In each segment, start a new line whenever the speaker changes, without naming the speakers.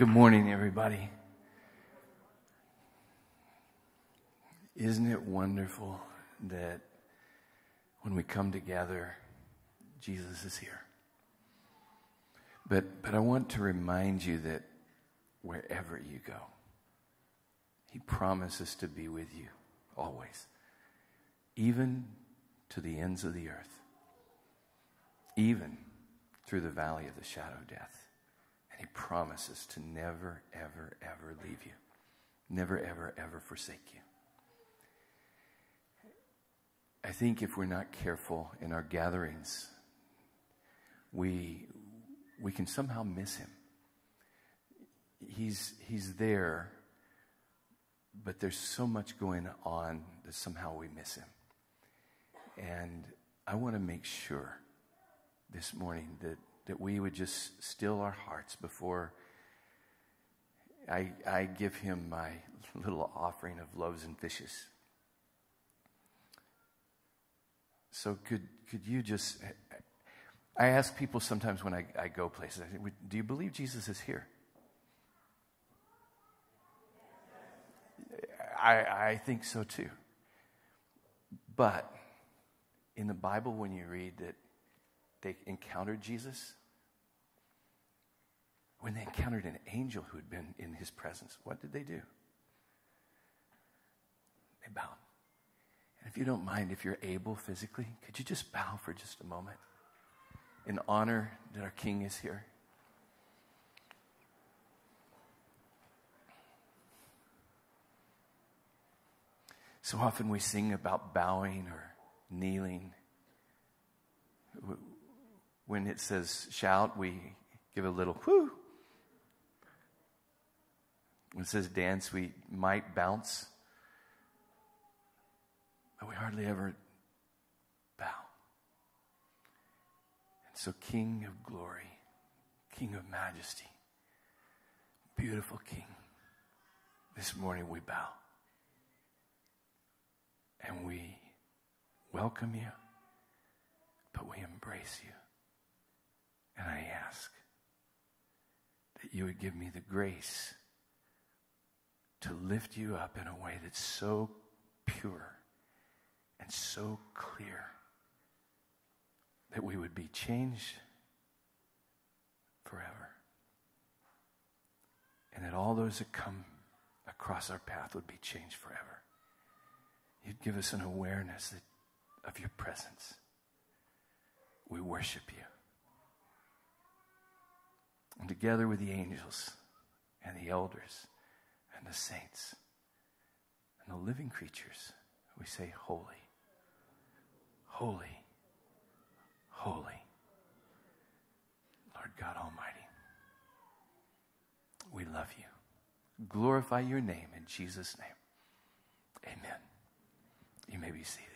Good morning, everybody. Isn't it wonderful that when we come together, Jesus is here? But, but I want to remind you that wherever you go, He promises to be with you always, even to the ends of the earth, even through the valley of the shadow of death. He promises to never, ever, ever leave you, never, ever, ever forsake you. I think if we're not careful in our gatherings, we, we can somehow miss him. He's, he's there, but there's so much going on that somehow we miss him. And I want to make sure this morning that, that we would just still our hearts before I, I give him my little offering of loaves and fishes. So could, could you just, I ask people sometimes when I, I go places, I do you believe Jesus is here? I, I think so too. But in the Bible, when you read that they encountered Jesus, when they encountered an angel who had been in his presence, what did they do? They bowed. And if you don't mind, if you're able physically, could you just bow for just a moment in honor that our King is here? So often we sing about bowing or kneeling. When it says shout, we give a little whoo. When it says dance, we might bounce but we hardly ever bow. And so, King of glory, King of majesty, beautiful King, this morning we bow. And we welcome you, but we embrace you. And I ask that you would give me the grace to lift you up in a way that's so pure and so clear that we would be changed forever. And that all those that come across our path would be changed forever. You'd give us an awareness that, of your presence. We worship you. And together with the angels and the elders and the saints and the living creatures, we say, Holy. Holy, holy, Lord God Almighty. We love you. Glorify your name in Jesus' name. Amen. You may be seated.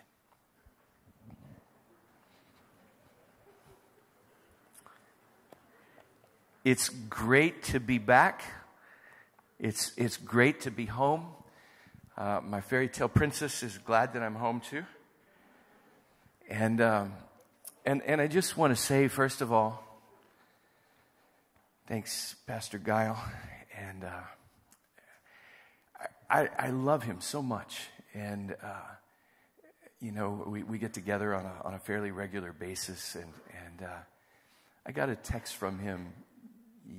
It's great to be back. It's, it's great to be home. Uh, my fairy tale princess is glad that I'm home too. And, um, and, and I just want to say, first of all, thanks, Pastor Guile. And uh, I, I love him so much. And, uh, you know, we, we get together on a, on a fairly regular basis. And, and uh, I got a text from him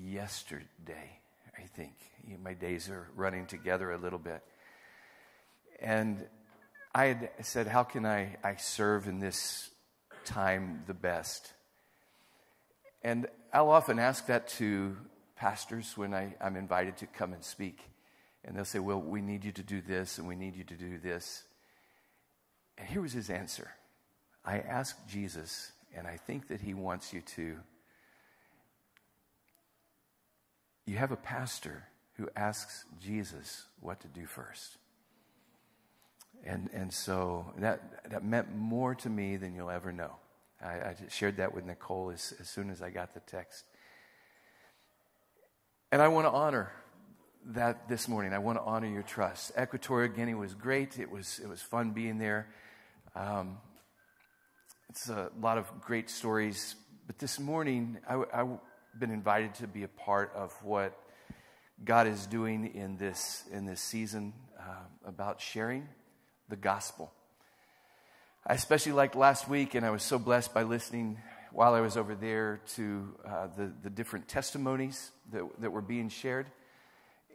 yesterday, I think. My days are running together a little bit. And I had said, How can I, I serve in this time the best? And I'll often ask that to pastors when I, I'm invited to come and speak. And they'll say, Well, we need you to do this and we need you to do this. And here was his answer I asked Jesus, and I think that he wants you to. You have a pastor who asks Jesus what to do first. And, and so that, that meant more to me than you'll ever know. I, I shared that with Nicole as, as soon as I got the text. And I want to honor that this morning. I want to honor your trust. Equatorial Guinea was great. It was, it was fun being there. Um, it's a lot of great stories. But this morning, I, have been invited to be a part of what God is doing in this, in this season uh, about sharing the gospel. I especially liked last week, and I was so blessed by listening while I was over there to uh, the, the different testimonies that, that were being shared.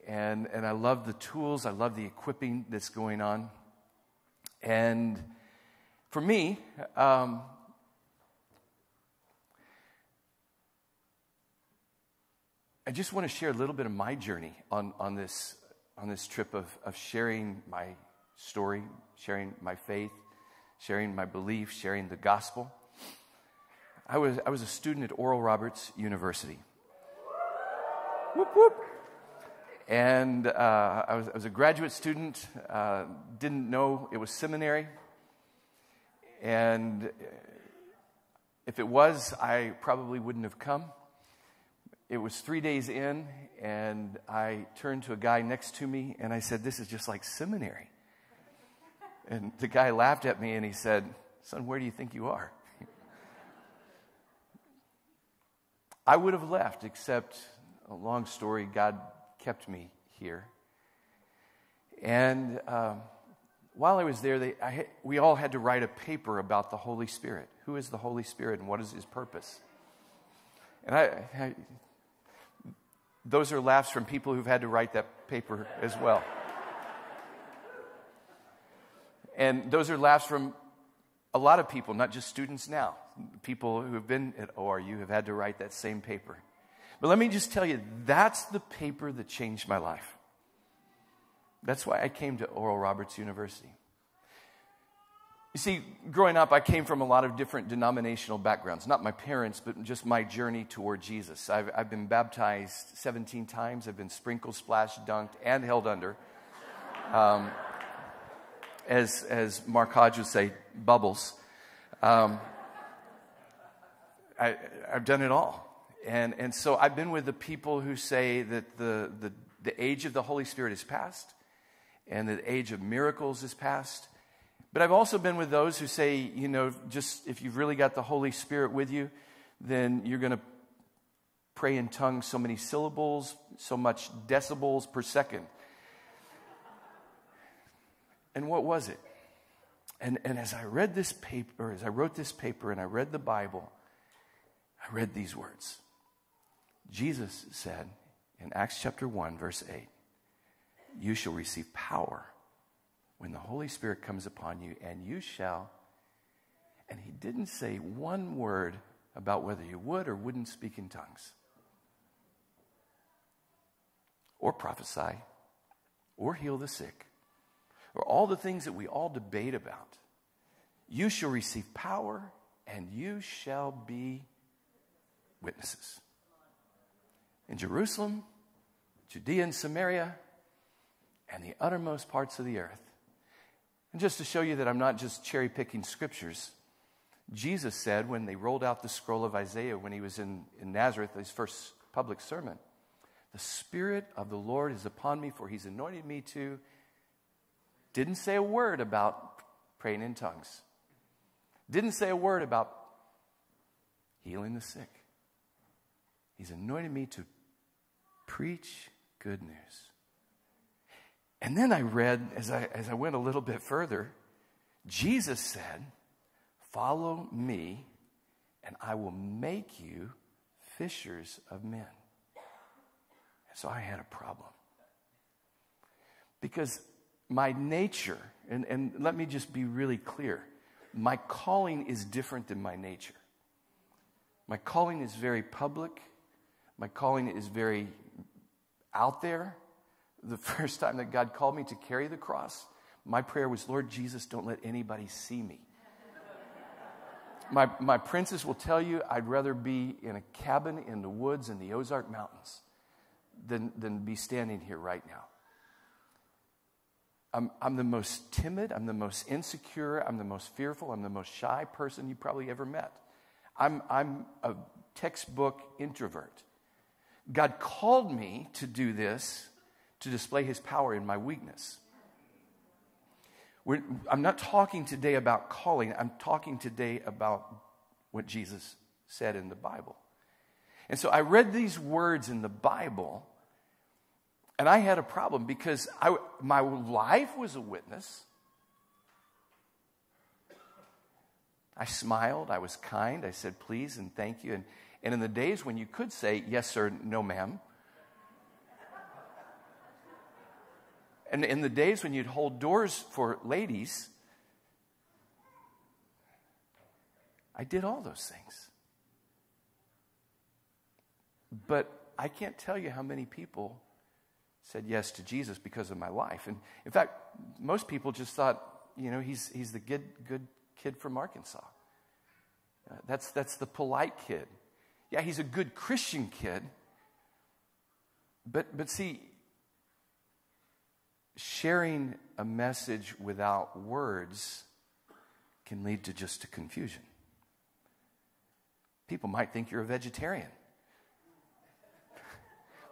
And, and I love the tools, I love the equipping that's going on. And for me, um, I just want to share a little bit of my journey on, on, this, on this trip of, of sharing my story, sharing my faith, sharing my belief, sharing the gospel. I was, I was a student at Oral Roberts University. Whoop, whoop. And uh, I, was, I, was, a graduate student, uh, didn't know it was seminary. And if it was, I probably wouldn't have come. It was three days in, and I turned to a guy next to me and I said, This is just like seminary. And the guy laughed at me and he said, Son, where do you think you are? I would have left, except a long story, God kept me here. And um, while I was there, they, I, we all had to write a paper about the Holy Spirit. Who is the Holy Spirit and what is his purpose? And I, I those are laughs from people who've had to write that paper as well. And those are laughs from a lot of people, not just students now. People who have been at ORU have had to write that same paper. But let me just tell you, that's the paper that changed my life. That's why I came to Oral Roberts University. You see, growing up, I came from a lot of different denominational backgrounds. Not my parents, but just my journey toward Jesus. I've, I've been baptized 17 times. I've been sprinkled, splashed, dunked, and held under. Um, as, as Mark Hodge would say, bubbles. Um, I, have done it all. And, and so I've been with the people who say that the, the, the age of the Holy Spirit is past and the age of miracles is past. But I've also been with those who say, you know, just if you've really got the Holy Spirit with you, then you're going to pray in tongues so many syllables, so much decibels per second. And what was it? And, and as I read this paper, as I wrote this paper and I read the Bible, I read these words. Jesus said in Acts chapter 1, verse 8, You shall receive power when the Holy Spirit comes upon you, and you shall. And he didn't say one word about whether you would or wouldn't speak in tongues, or prophesy, or heal the sick or all the things that we all debate about. You shall receive power and you shall be witnesses. In Jerusalem, Judea and Samaria, and the uttermost parts of the earth. And just to show you that I'm not just cherry picking scriptures, Jesus said when they rolled out the scroll of Isaiah when he was in, in Nazareth, his first public sermon, The Spirit of the Lord is upon me, for he's anointed me to didn't say a word about praying in tongues. Didn't say a word about healing the sick. He's anointed me to preach good news. And then I read, as I, as I went a little bit further, Jesus said, Follow me, and I will make you fishers of men. So I had a problem. Because my nature, and, and let me just be really clear my calling is different than my nature. My calling is very public, my calling is very out there. The first time that God called me to carry the cross, my prayer was, Lord Jesus, don't let anybody see me. my, my princess will tell you I'd rather be in a cabin in the woods in the Ozark Mountains than, than be standing here right now. I'm, I'm the most timid, I'm the most insecure, I'm the most fearful, I'm the most shy person you probably ever met. I'm, I'm a textbook introvert. God called me to do this to display his power in my weakness. We're, I'm not talking today about calling, I'm talking today about what Jesus said in the Bible. And so I read these words in the Bible And I had a problem because I, my life was a witness. I smiled, I was kind, I said please and thank you. And, and in the days when you could say yes, sir, no, ma'am, and in the days when you'd hold doors for ladies, I did all those things. But I can't tell you how many people said yes to Jesus because of my life. And in fact, most people just thought, you know, he's, he's the good, good kid from Arkansas. Uh, that's, that's the polite kid. Yeah, he's a good Christian kid. But, but see, sharing a message without words can lead to just a confusion. People might think you're a vegetarian.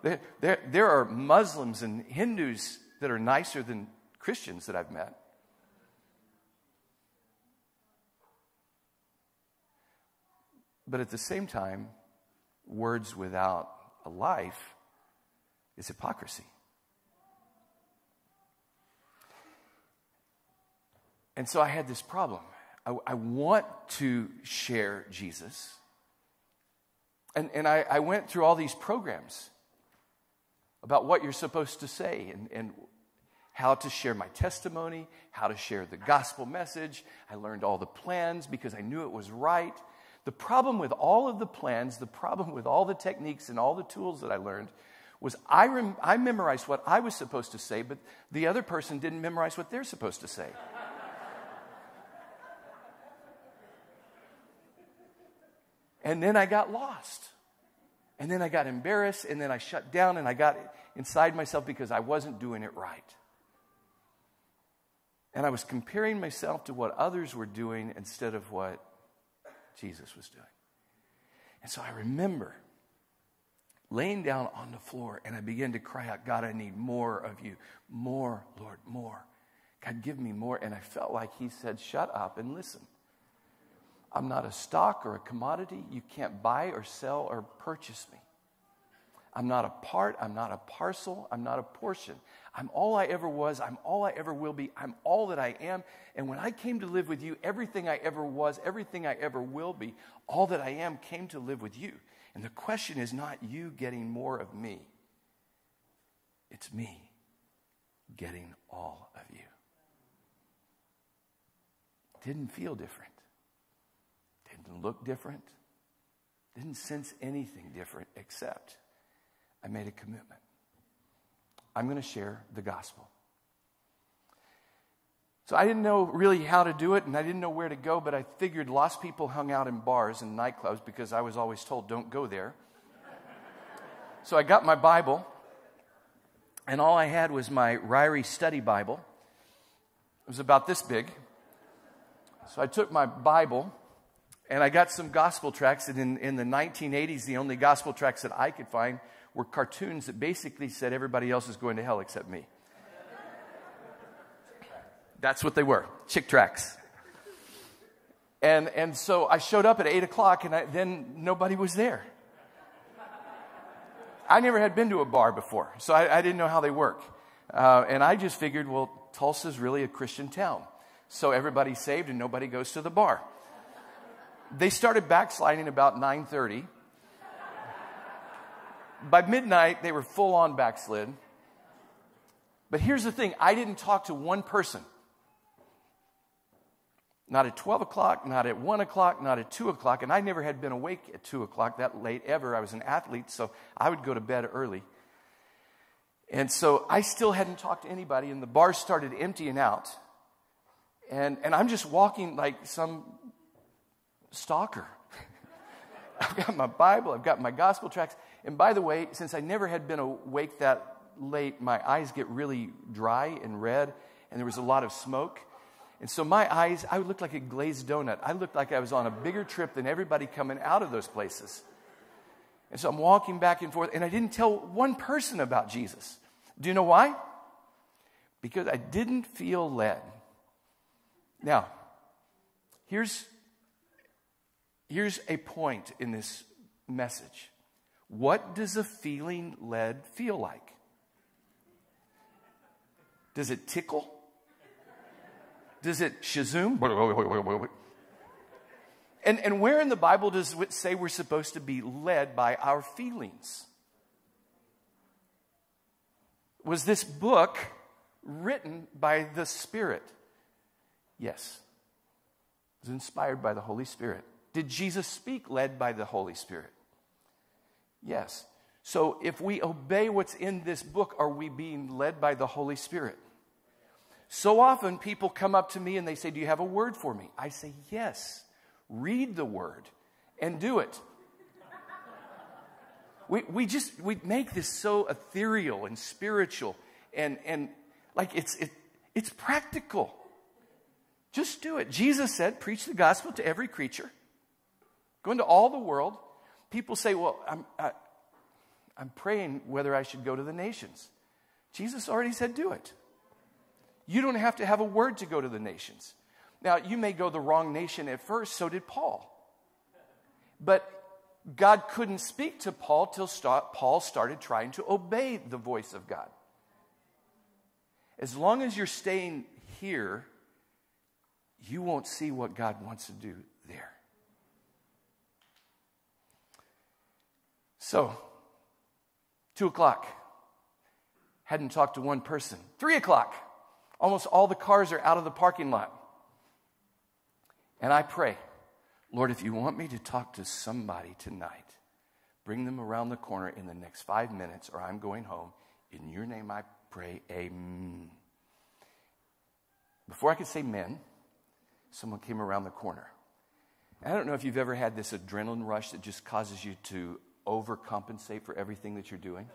There, there, there are Muslims and Hindus that are nicer than Christians that I've met. But at the same time, words without a life is hypocrisy. And so I had this problem. I, I want to share Jesus. And, and I, I went through all these programs about what you're supposed to say and, and how to share my testimony, how to share the gospel message. I learned all the plans because I knew it was right. The problem with all of the plans, the problem with all the techniques and all the tools that I learned was I, rem- I memorized what I was supposed to say, but the other person didn't memorize what they're supposed to say. And then I got lost. And then I got embarrassed, and then I shut down, and I got inside myself because I wasn't doing it right. And I was comparing myself to what others were doing instead of what Jesus was doing. And so I remember laying down on the floor, and I began to cry out, God, I need more of you. More, Lord, more. God, give me more. And I felt like He said, Shut up and listen. I'm not a stock or a commodity. You can't buy or sell or purchase me. I'm not a part. I'm not a parcel. I'm not a portion. I'm all I ever was. I'm all I ever will be. I'm all that I am. And when I came to live with you, everything I ever was, everything I ever will be, all that I am came to live with you. And the question is not you getting more of me, it's me getting all of you. Didn't feel different didn't look different, didn't sense anything different except I made a commitment. I'm going to share the gospel. So I didn't know really how to do it and I didn't know where to go, but I figured lost people hung out in bars and nightclubs because I was always told don't go there. so I got my Bible and all I had was my Ryrie study Bible. It was about this big. So I took my Bible and I got some gospel tracts, and in, in the 1980s, the only gospel tracts that I could find were cartoons that basically said everybody else is going to hell except me. That's what they were Chick tracts. And, and so I showed up at 8 o'clock, and I, then nobody was there. I never had been to a bar before, so I, I didn't know how they work. Uh, and I just figured, well, Tulsa's really a Christian town. So everybody's saved and nobody goes to the bar they started backsliding about 9:30. By midnight, they were full on backslid. But here's the thing I didn't talk to one person. Not at 12 o'clock, not at 1 o'clock, not at 2 o'clock. And I never had been awake at 2 o'clock that late ever. I was an athlete, so I would go to bed early. And so I still hadn't talked to anybody, and the bar started emptying out. And, and I'm just walking like some stalker. I've got my Bible, I've got my gospel tracts. And by the way, since I never had been awake that late, my eyes get really dry and red, and there was a lot of smoke. And so my eyes, I looked like a glazed donut. I looked like I was on a bigger trip than everybody coming out of those places. And so I'm walking back and forth, and I didn't tell one person about Jesus. Do you know why? Because I didn't feel led. Now, here's Here's a point in this message What does a feeling led feel like? Does it tickle? Does it shazoom? And, and where in the Bible does it say we're supposed to be led by our feelings? Was this book written by the Spirit? Yes. It was inspired by the Holy Spirit. Did Jesus speak led by the Holy Spirit? Yes. So if we obey what's in this book, are we being led by the Holy Spirit? So often people come up to me and they say, Do you have a word for me? I say, Yes. Read the word and do it. we, we just we make this so ethereal and spiritual and, and like it's, it, it's practical. Just do it. Jesus said, Preach the gospel to every creature. Go into all the world. People say, Well, I'm, I, I'm praying whether I should go to the nations. Jesus already said, Do it. You don't have to have a word to go to the nations. Now, you may go the wrong nation at first, so did Paul. But God couldn't speak to Paul till start, Paul started trying to obey the voice of God. As long as you're staying here, you won't see what God wants to do there. So, two o'clock, hadn't talked to one person. Three o'clock, Almost all the cars are out of the parking lot. And I pray, Lord, if you want me to talk to somebody tonight, bring them around the corner in the next five minutes, or I'm going home. In your name I pray, Amen. Before I could say men, someone came around the corner. I don't know if you've ever had this adrenaline rush that just causes you to overcompensate for everything that you're doing.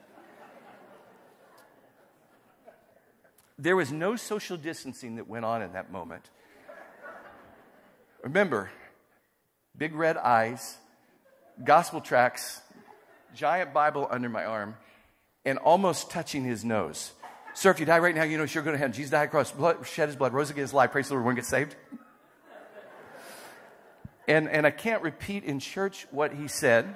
There was no social distancing that went on in that moment. Remember, big red eyes, gospel tracts, giant Bible under my arm, and almost touching his nose. Sir, if you die right now, you know you're going to heaven. Jesus died across, blood, shed his blood, rose again his life. Praise the Lord, we're going to get saved. And, and I can't repeat in church what he said.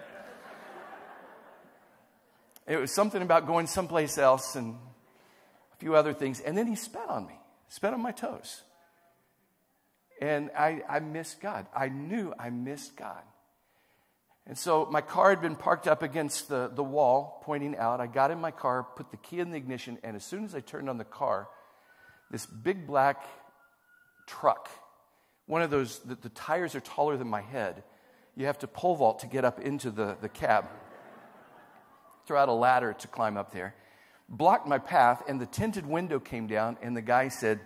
It was something about going someplace else and a few other things, and then he spat on me, spat on my toes. And I, I missed God. I knew I missed God. And so my car had been parked up against the, the wall, pointing out. I got in my car, put the key in the ignition, and as soon as I turned on the car, this big black truck, one of those, the, the tires are taller than my head. You have to pole vault to get up into the, the cab, throw out a ladder to climb up there blocked my path, and the tinted window came down, and the guy said,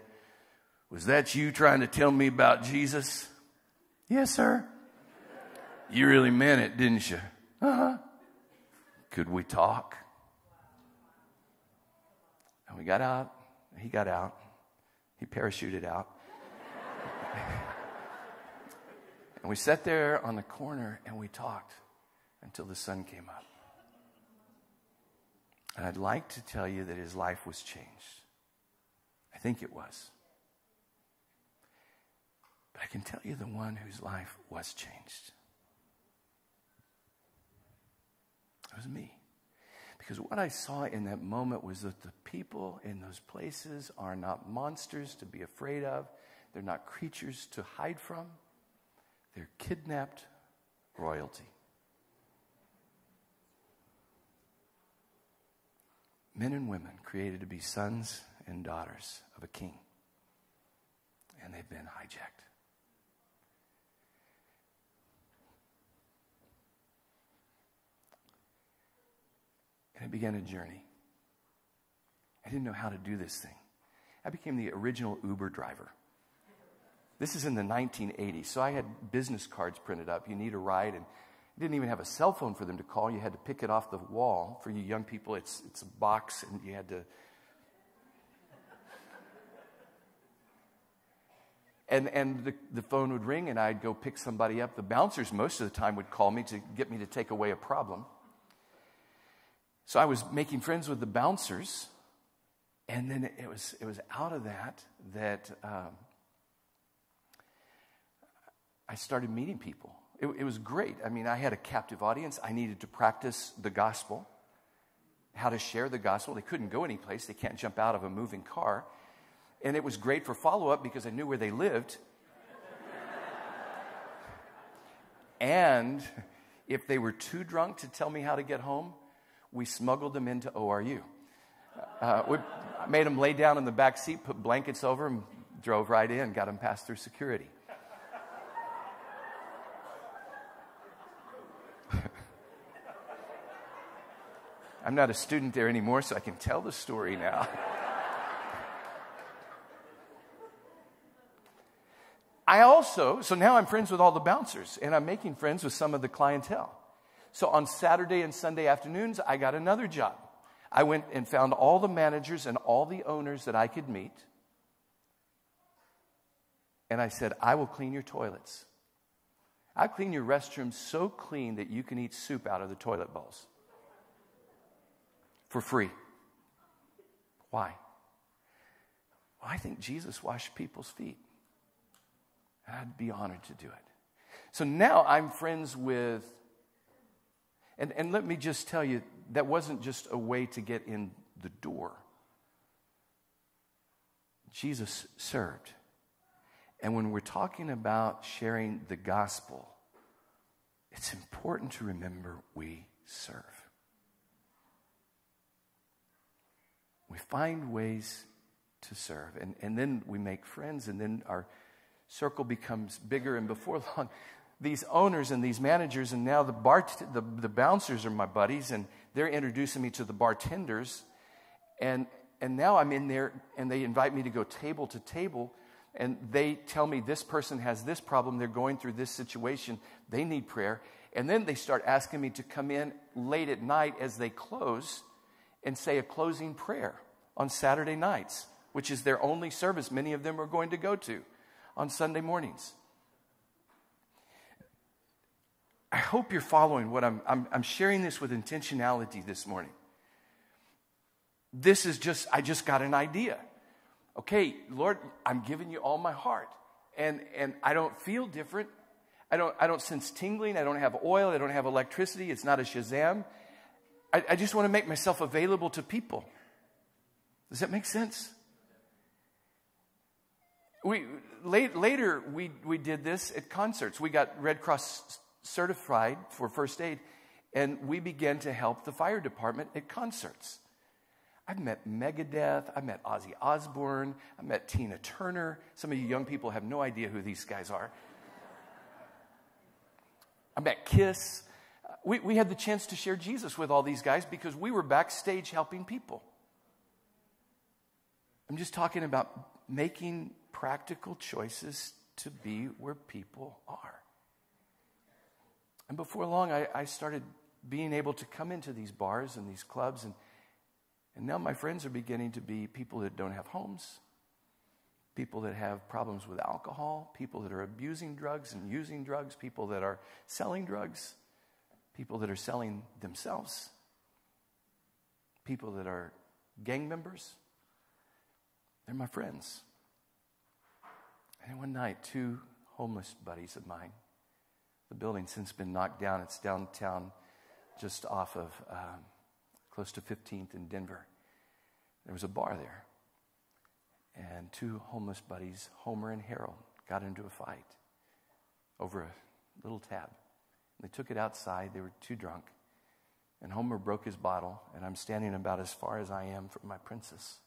Was that you trying to tell me about Jesus? Yes, sir. You really meant it, didn't you? Uh huh. Could we talk? And we got out. He got out. He parachuted out. and we sat there on the corner and we talked until the sun came up. And I'd like to tell you that his life was changed. I think it was. But I can tell you the one whose life was changed. It was me. Because what I saw in that moment was that the people in those places are not monsters to be afraid of, they're not creatures to hide from, they're kidnapped royalty. Men and women created to be sons and daughters of a king. And they've been hijacked. And I began a journey. I didn't know how to do this thing. I became the original Uber driver. This is in the 1980s, so I had business cards printed up. You need a ride, and didn't even have a cell phone for them to call. You had to pick it off the wall. For you young people, it's, it's a box, and you had to. And, and the, the phone would ring, and I'd go pick somebody up. The bouncers, most of the time, would call me to get me to take away a problem. So I was making friends with the bouncers, and then it was, it was out of that that um, I started meeting people. It, it was great. I mean, I had a captive audience. I needed to practice the gospel, how to share the gospel. They couldn't go anyplace, they can't jump out of a moving car. And it was great for follow up because I knew where they lived. and if they were too drunk to tell me how to get home, we smuggled them into ORU. Uh, we made them lay down in the back seat, put blankets over them, drove right in, got them past through security. I'm not a student there anymore, so I can tell the story now. I also, so now I'm friends with all the bouncers and I'm making friends with some of the clientele. So on Saturday and Sunday afternoons, I got another job. I went and found all the managers and all the owners that I could meet. And I said, I will clean your toilets. I'll clean your restrooms so clean that you can eat soup out of the toilet bowls for free. Why? Well, I think Jesus washed people's feet. I'd be honored to do it. So now I'm friends with, and, and let me just tell you, that wasn't just a way to get in the door. Jesus served. And when we're talking about sharing the gospel, it's important to remember we serve. We find ways to serve, and, and then we make friends, and then our circle becomes bigger. And before long, these owners and these managers, and now the, bar, the, the bouncers are my buddies, and they're introducing me to the bartenders. And, and now I'm in there, and they invite me to go table to table. And they tell me this person has this problem, they're going through this situation, they need prayer. And then they start asking me to come in late at night as they close and say a closing prayer on Saturday nights, which is their only service many of them are going to go to on Sunday mornings. I hope you're following what I'm, I'm, I'm sharing this with intentionality this morning. This is just, I just got an idea. Okay, Lord, I'm giving you all my heart. And, and I don't feel different. I don't, I don't sense tingling. I don't have oil. I don't have electricity. It's not a Shazam. I, I just want to make myself available to people. Does that make sense? We, late, later, we, we did this at concerts. We got Red Cross certified for first aid, and we began to help the fire department at concerts. I've met Megadeth, I've met Ozzy Osbourne, I met Tina Turner. Some of you young people have no idea who these guys are. I met Kiss. We, we had the chance to share Jesus with all these guys because we were backstage helping people. I'm just talking about making practical choices to be where people are. And before long, I, I, started being able to come into these bars and these clubs, and, and now my friends are beginning to be people that don't have homes, people that have problems with alcohol, people that are abusing drugs and using drugs, people that are selling drugs, people that are selling themselves, people that are gang members. They're my friends. And one night, two homeless buddies of mine, the building's since been knocked down. It's downtown, just off of um, close to 15th in Denver. There was a bar there. And two homeless buddies, Homer and Harold, got into a fight over a little tab. They took it outside. They were too drunk. And Homer broke his bottle, and I'm standing about as far as I am from my princess.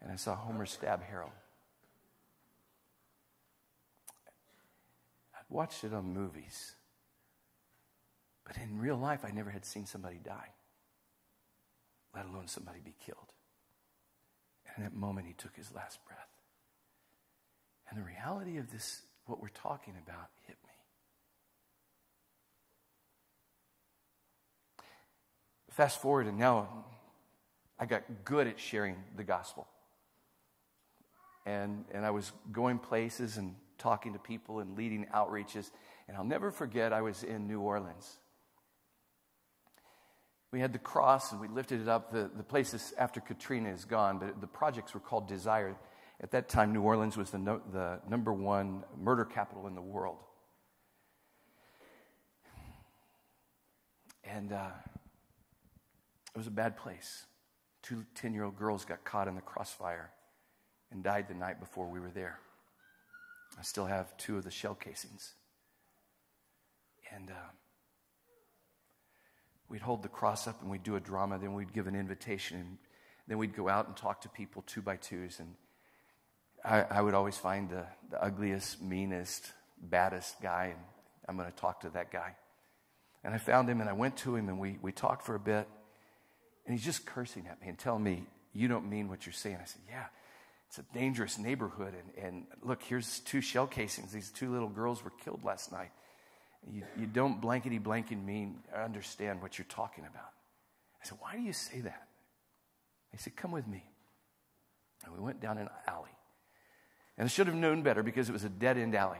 And I saw Homer stab Harold. I'd watched it on movies. But in real life, I never had seen somebody die, let alone somebody be killed. And in that moment, he took his last breath. And the reality of this, what we're talking about, hit me. Fast forward, and now I got good at sharing the gospel. And, and I was going places and talking to people and leading outreaches. And I'll never forget, I was in New Orleans. We had the cross and we lifted it up. The, the places after Katrina is gone, but the projects were called Desire. At that time, New Orleans was the, no, the number one murder capital in the world. And uh, it was a bad place. Two 10 year old girls got caught in the crossfire and died the night before we were there. I still have two of the shell casings. And uh, we'd hold the cross up and we'd do a drama, then we'd give an invitation, and then we'd go out and talk to people two by twos. And I, I would always find the, the ugliest, meanest, baddest guy, and I'm going to talk to that guy. And I found him and I went to him and we, we talked for a bit. And he's just cursing at me and telling me, You don't mean what you're saying. I said, Yeah, it's a dangerous neighborhood. And, and look, here's two shell casings. These two little girls were killed last night. You, you don't blankety blanket mean understand what you're talking about. I said, Why do you say that? He said, Come with me. And we went down an alley. And I should have known better because it was a dead end alley.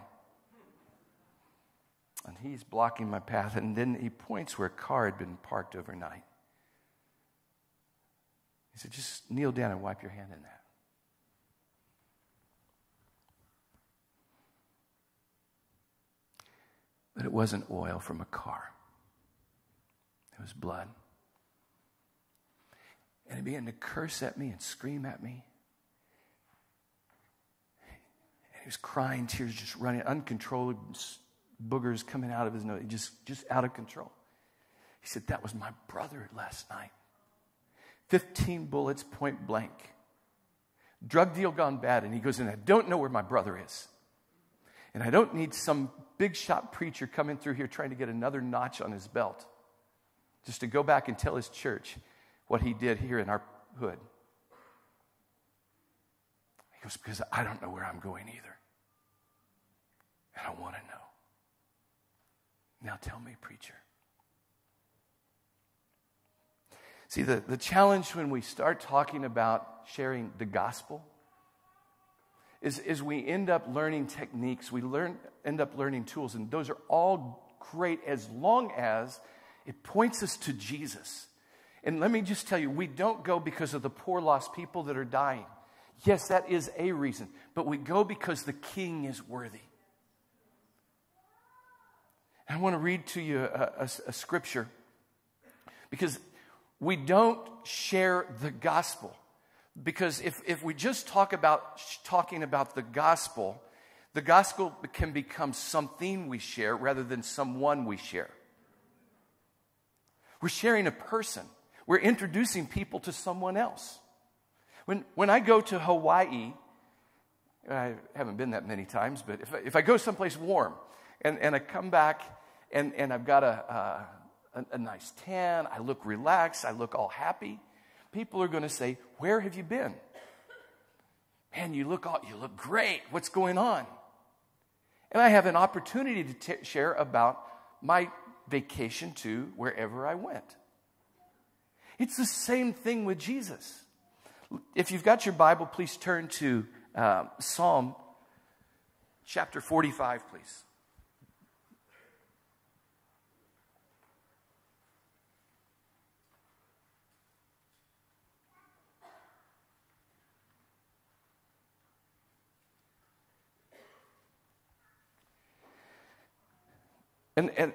And he's blocking my path. And then he points where a car had been parked overnight. He said, Just kneel down and wipe your hand in that. But it wasn't oil from a car, it was blood. And he began to curse at me and scream at me. And he was crying, tears just running, uncontrollable boogers coming out of his nose, just, just out of control. He said, That was my brother last night. 15 bullets point blank. Drug deal gone bad. And he goes, And I don't know where my brother is. And I don't need some big shot preacher coming through here trying to get another notch on his belt just to go back and tell his church what he did here in our hood. He goes, Because I don't know where I'm going either. And I want to know. Now tell me, preacher. See, the, the challenge when we start talking about sharing the gospel is, is we end up learning techniques, we learn, end up learning tools, and those are all great as long as it points us to Jesus. And let me just tell you, we don't go because of the poor, lost people that are dying. Yes, that is a reason, but we go because the king is worthy. I want to read to you a, a, a scripture because we don't share the gospel. Because if, if we just talk about talking about the gospel, the gospel can become something we share rather than someone we share. We're sharing a person. We're introducing people to someone else. When, when I go to Hawaii, I haven't been that many times, but if, if I go someplace warm and, and I come back and, and I've got a, a, a nice tan, I look relaxed, I look all happy, people are going to say, Where have you been? Man, you look, all, you look great. What's going on? And I have an opportunity to t- share about my vacation to wherever I went. It's the same thing with Jesus. If you've got your Bible, please turn to uh, Psalm chapter 45, please. And, and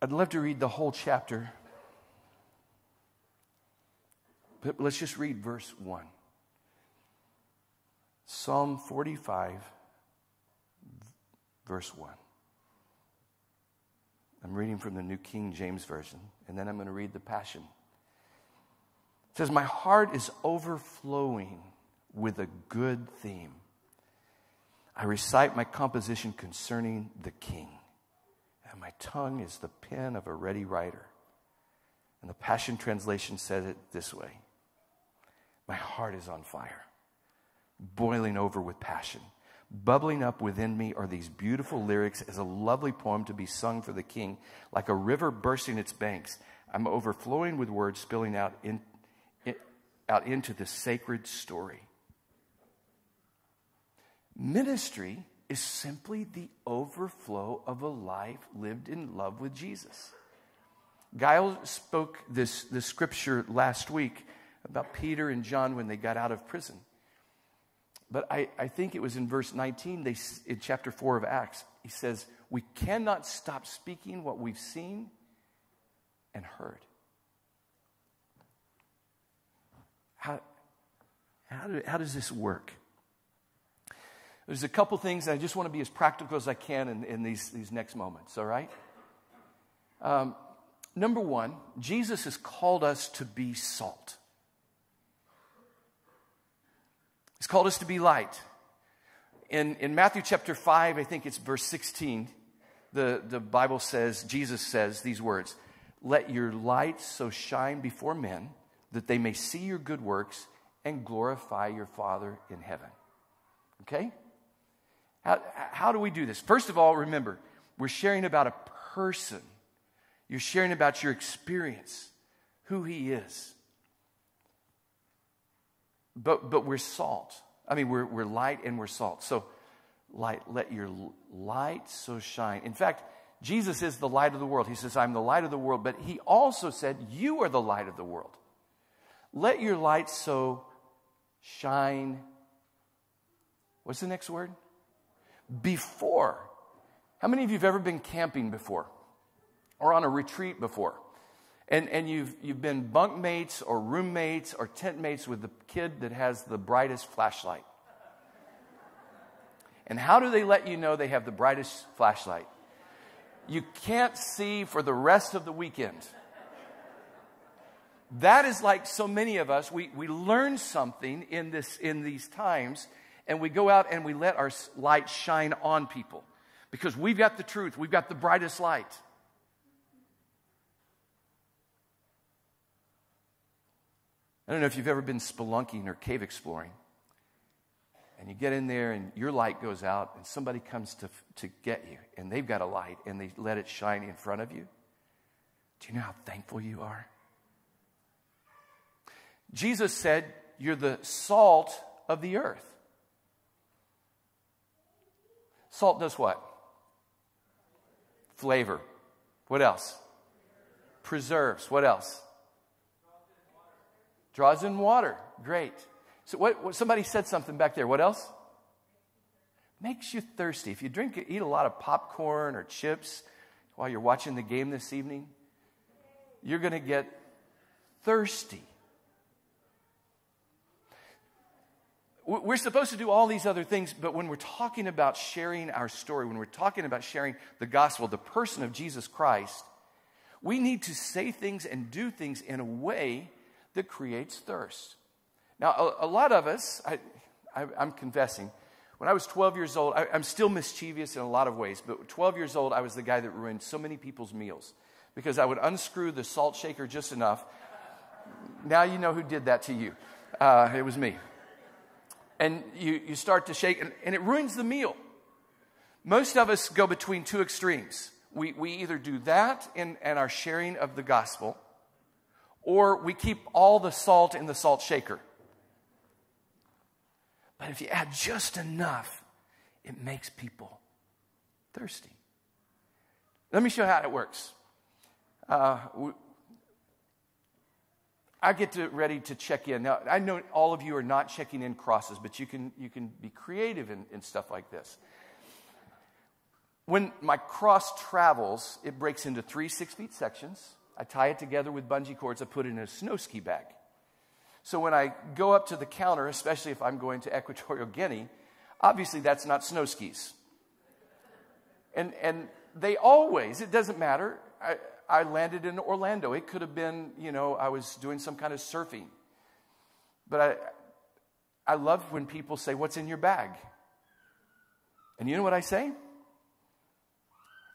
I'd love to read the whole chapter, but let's just read verse 1. Psalm 45, verse 1. I'm reading from the New King James Version, and then I'm going to read the Passion. It says, My heart is overflowing with a good theme. I recite my composition concerning the King and my tongue is the pen of a ready writer. And the Passion Translation says it this way My heart is on fire, boiling over with passion. Bubbling up within me are these beautiful lyrics as a lovely poem to be sung for the king, like a river bursting its banks. I'm overflowing with words spilling out, in, in, out into the sacred story. Ministry is simply the overflow of a life lived in love with Jesus. Guile spoke this, this scripture last week about Peter and John when they got out of prison. But I, I think it was in verse 19, they, in chapter 4 of Acts, he says, We cannot stop speaking what we've seen and heard. How, How, do, how does this work? There's a couple things, and I just want to be as practical as I can in, in these, these next moments, all right? Um, number one, Jesus has called us to be salt. He's called us to be light. In, in Matthew chapter 5, I think it's verse 16, the, the Bible says, Jesus says these words Let your light so shine before men that they may see your good works and glorify your Father in heaven. Okay? How, how do we do this? First of all, remember, we're sharing about a person. You're sharing about your experience, who he is. But, but we're salt. I mean, we're, we're light and we're salt. So, light, let your light so shine. In fact, Jesus is the light of the world. He says, I'm the light of the world. But he also said, You are the light of the world. Let your light so shine. What's the next word? Before. How many of you have ever been camping before or on a retreat before? And, and you've, you've been bunkmates or roommates or tent mates with the kid that has the brightest flashlight. And how do they let you know they have the brightest flashlight? You can't see for the rest of the weekend. That is like so many of us. We, we learn something in, this, in these times and we go out and we let our light shine on people because we've got the truth, we've got the brightest light. I don't know if you've ever been spelunking or cave exploring. And you get in there and your light goes out, and somebody comes to, to get you, and they've got a light, and they let it shine in front of you. Do you know how thankful you are? Jesus said, You're the salt of the earth. Salt does what? Flavor. What else? Preserves. What else? Draws in water. Great. So what, what, somebody said something back there. What else? Makes you thirsty. If you drink, eat a lot of popcorn or chips while you're watching the game this evening, you're going to get thirsty. We're supposed to do all these other things, but when we're talking about sharing our story, when we're talking about sharing the gospel, the person of Jesus Christ, we need to say things and do things in a way that creates thirst. Now, a, a lot of us, I, am confessing, when I was 12 years old, I, I'm still mischievous in a lot of ways, but 12 years old, I was the guy that ruined so many people's meals because I would unscrew the salt shaker just enough. Now you know who did that to you. Uh, it was me and you, you start to shake, and, and it ruins the meal. Most of us go between two extremes. We, we either do that in, in our sharing of the gospel, or we keep all the salt in the salt shaker. But if you add just enough, it makes people thirsty. Let me show you how it works. Uh, I get to, ready to check in. Now, I know all of you are not checking in crosses, but you can, you can be creative in, in stuff like this. When my cross travels, it breaks into three six feet sections. I tie it together with bungee cords. I put it in a snow ski bag. So when I go up to the counter, especially if I'm going to Equatorial Guinea, obviously that's not snow skis. And, and they always, it doesn't matter. I, I landed in Orlando. It could have been, you know, I was doing some kind of surfing. But I, I love when people say, What's in your bag? And you know what I say?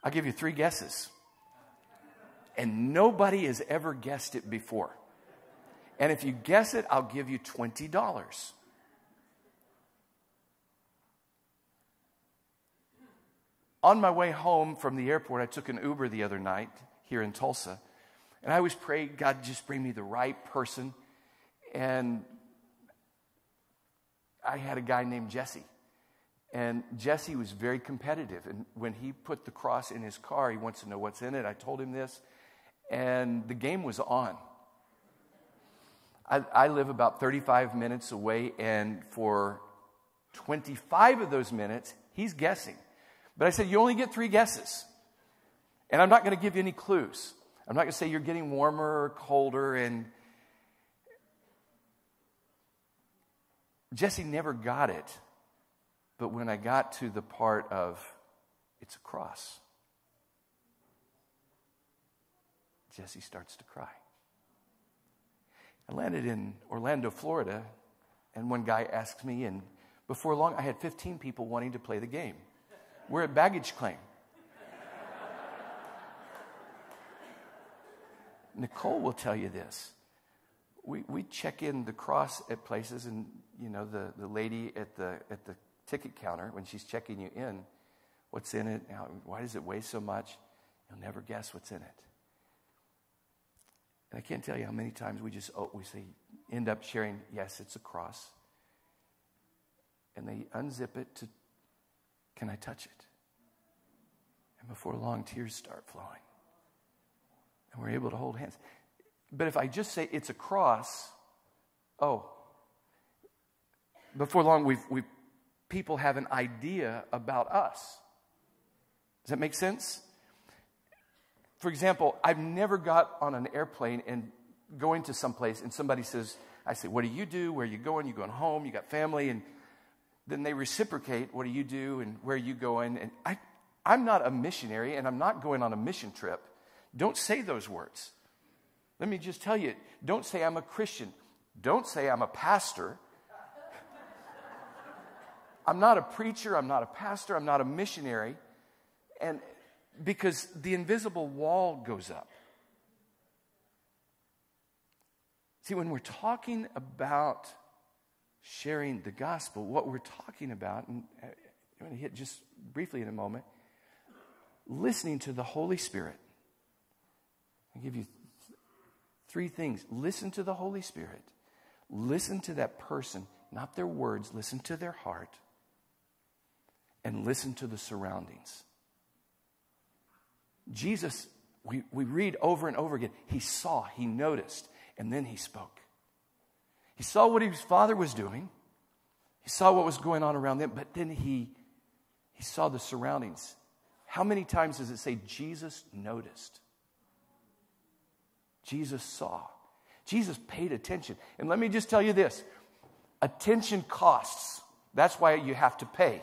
I'll give you three guesses. And nobody has ever guessed it before. And if you guess it, I'll give you $20. On my way home from the airport, I took an Uber the other night here in Tulsa. And I always pray, God, just bring me the right person. And I had a guy named Jesse. And Jesse was very competitive. And when he put the cross in his car, he wants to know what's in it. I told him this. And the game was on. I, I live about 35 minutes away, and for 25 of those minutes, he's guessing. But I said, You only get three guesses. And I'm not going to give you any clues. I'm not going to say you're getting warmer or colder. And Jesse never got it. But when I got to the part of it's a cross, Jesse starts to cry. I landed in Orlando, Florida, and one guy asked me, and before long, I had 15 people wanting to play the game. We're at baggage claim. Nicole will tell you this. We, we check in the cross at places, and you know the, the lady at the at the ticket counter when she's checking you in, what's in it? How, why does it weigh so much? You'll never guess what's in it. And I can't tell you how many times we just oh, we say end up sharing. Yes, it's a cross and they unzip it to, can I touch it? And before long, tears start flowing. And we're able to hold hands. But if I just say it's a cross, oh, before long, we've, we've, people have an idea about us. Does that make sense? For example, I've never got on an airplane and going to someplace and somebody says, I say, What do you do? Where are you going? You going home? You got family? And then they reciprocate what do you do and where are you going and I, i'm not a missionary and i'm not going on a mission trip don't say those words. Let me just tell you don't say i'm a christian. Don't say i'm a pastor. I'm not a preacher i'm not a pastor i'm not a missionary. And because the invisible wall goes up. See when we're talking about sharing the gospel, what we're talking about, and uh, I'm going to hit just briefly in a moment, listening to the Holy Spirit. I'll give you three things. Listen to the Holy Spirit. Listen to that person, not their words, listen to their heart. And listen to the surroundings. Jesus, we, we read over and over again, he saw, he noticed, and then he spoke. He saw what his father was doing. He saw what was going on around them, but then he, he saw the surroundings. How many times does it say Jesus noticed? Jesus saw. Jesus paid attention. And let me just tell you this attention costs. That's why you have to pay.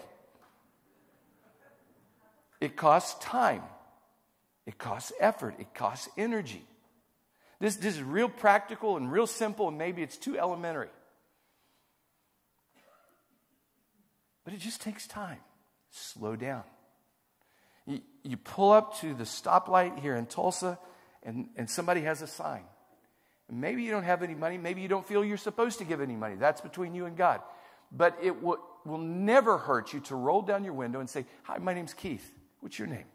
It costs time, it costs effort, it costs energy. This, this is real practical and real simple, and maybe it's too elementary. But it just takes time. Slow down. You, you pull up to the stoplight here in Tulsa, and, and somebody has a sign. Maybe you don't have any money. Maybe you don't feel you're supposed to give any money. That's between you and God. But it will, will never hurt you to roll down your window and say, Hi, my name's Keith. What's your name?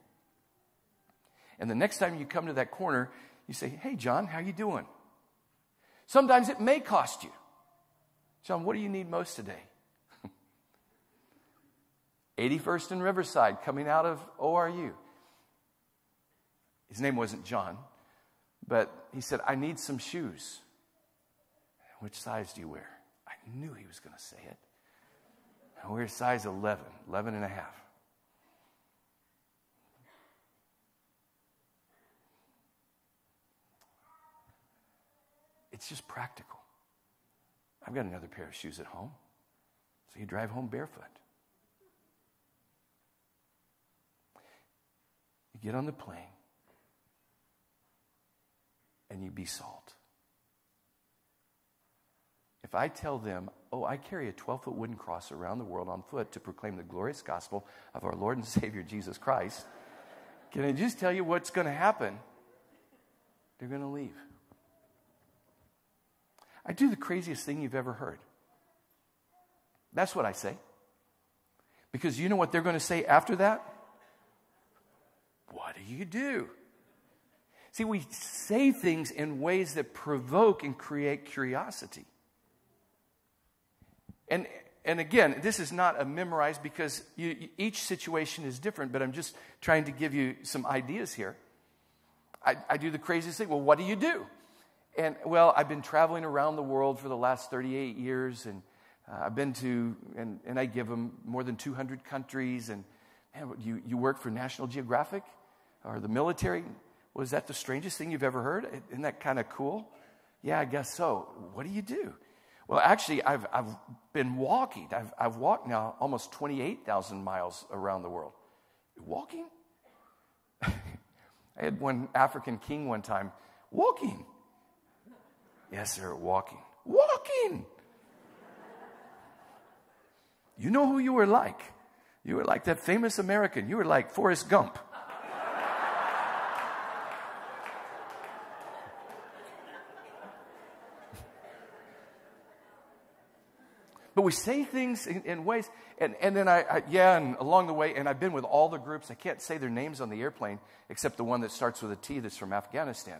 And the next time you come to that corner, you say, Hey, John, how you doing? Sometimes it may cost you. John, what do you need most today? 81st and Riverside, coming out of ORU. His name wasn't John, but he said, I need some shoes. Which size do you wear? I knew he was going to say it. I wear size 11, 11 and a half. It's just practical. I've got another pair of shoes at home. So you drive home barefoot. You get on the plane and you be salt. If I tell them, oh, I carry a 12 foot wooden cross around the world on foot to proclaim the glorious gospel of our Lord and Savior Jesus Christ, can I just tell you what's going to happen? They're going to leave. I do the craziest thing you've ever heard. That's what I say. Because you know what they're going to say after that? What do you do? See, we say things in ways that provoke and create curiosity. And, and again, this is not a memorized because you, each situation is different, but I'm just trying to give you some ideas here. I, I do the craziest thing. Well, what do you do? And well, I've been traveling around the world for the last 38 years, and uh, I've been to, and, and I give them more than 200 countries. And man, you, you work for National Geographic or the military? Was that the strangest thing you've ever heard? Isn't that kind of cool? Yeah, I guess so. What do you do? Well, actually, I've, I've been walking. I've, I've walked now almost 28,000 miles around the world. Walking? I had one African king one time walking. Yes, sir, walking. Walking! You know who you were like. You were like that famous American. You were like Forrest Gump. But we say things in, in ways, and, and then I, I, yeah, and along the way, and I've been with all the groups. I can't say their names on the airplane except the one that starts with a T that's from Afghanistan.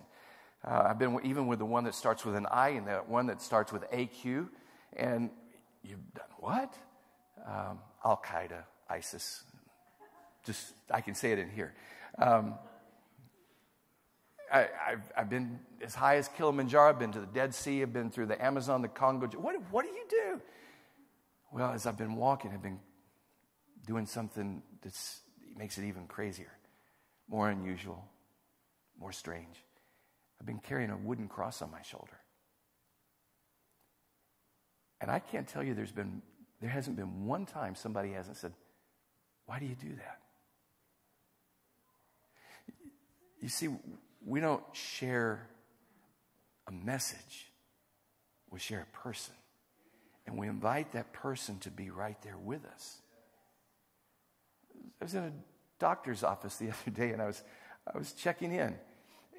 Uh, I've been even with the one that starts with an I and the one that starts with AQ. And you've done what? Um, Al Qaeda, ISIS. Just, I can say it in here. Um, I, have I've been as high as Kilimanjaro, I've been to the Dead Sea, I've been through the Amazon, the Congo. What, what do you do? Well, as I've been walking, I've been doing something that makes it even crazier, more unusual, more strange. I've been carrying a wooden cross on my shoulder. And I can't tell you there's been there hasn't been one time somebody hasn't said, Why do you do that? You see, we don't share a message, we share a person. And we invite that person to be right there with us. I was in a doctor's office the other day and I was, I was checking in.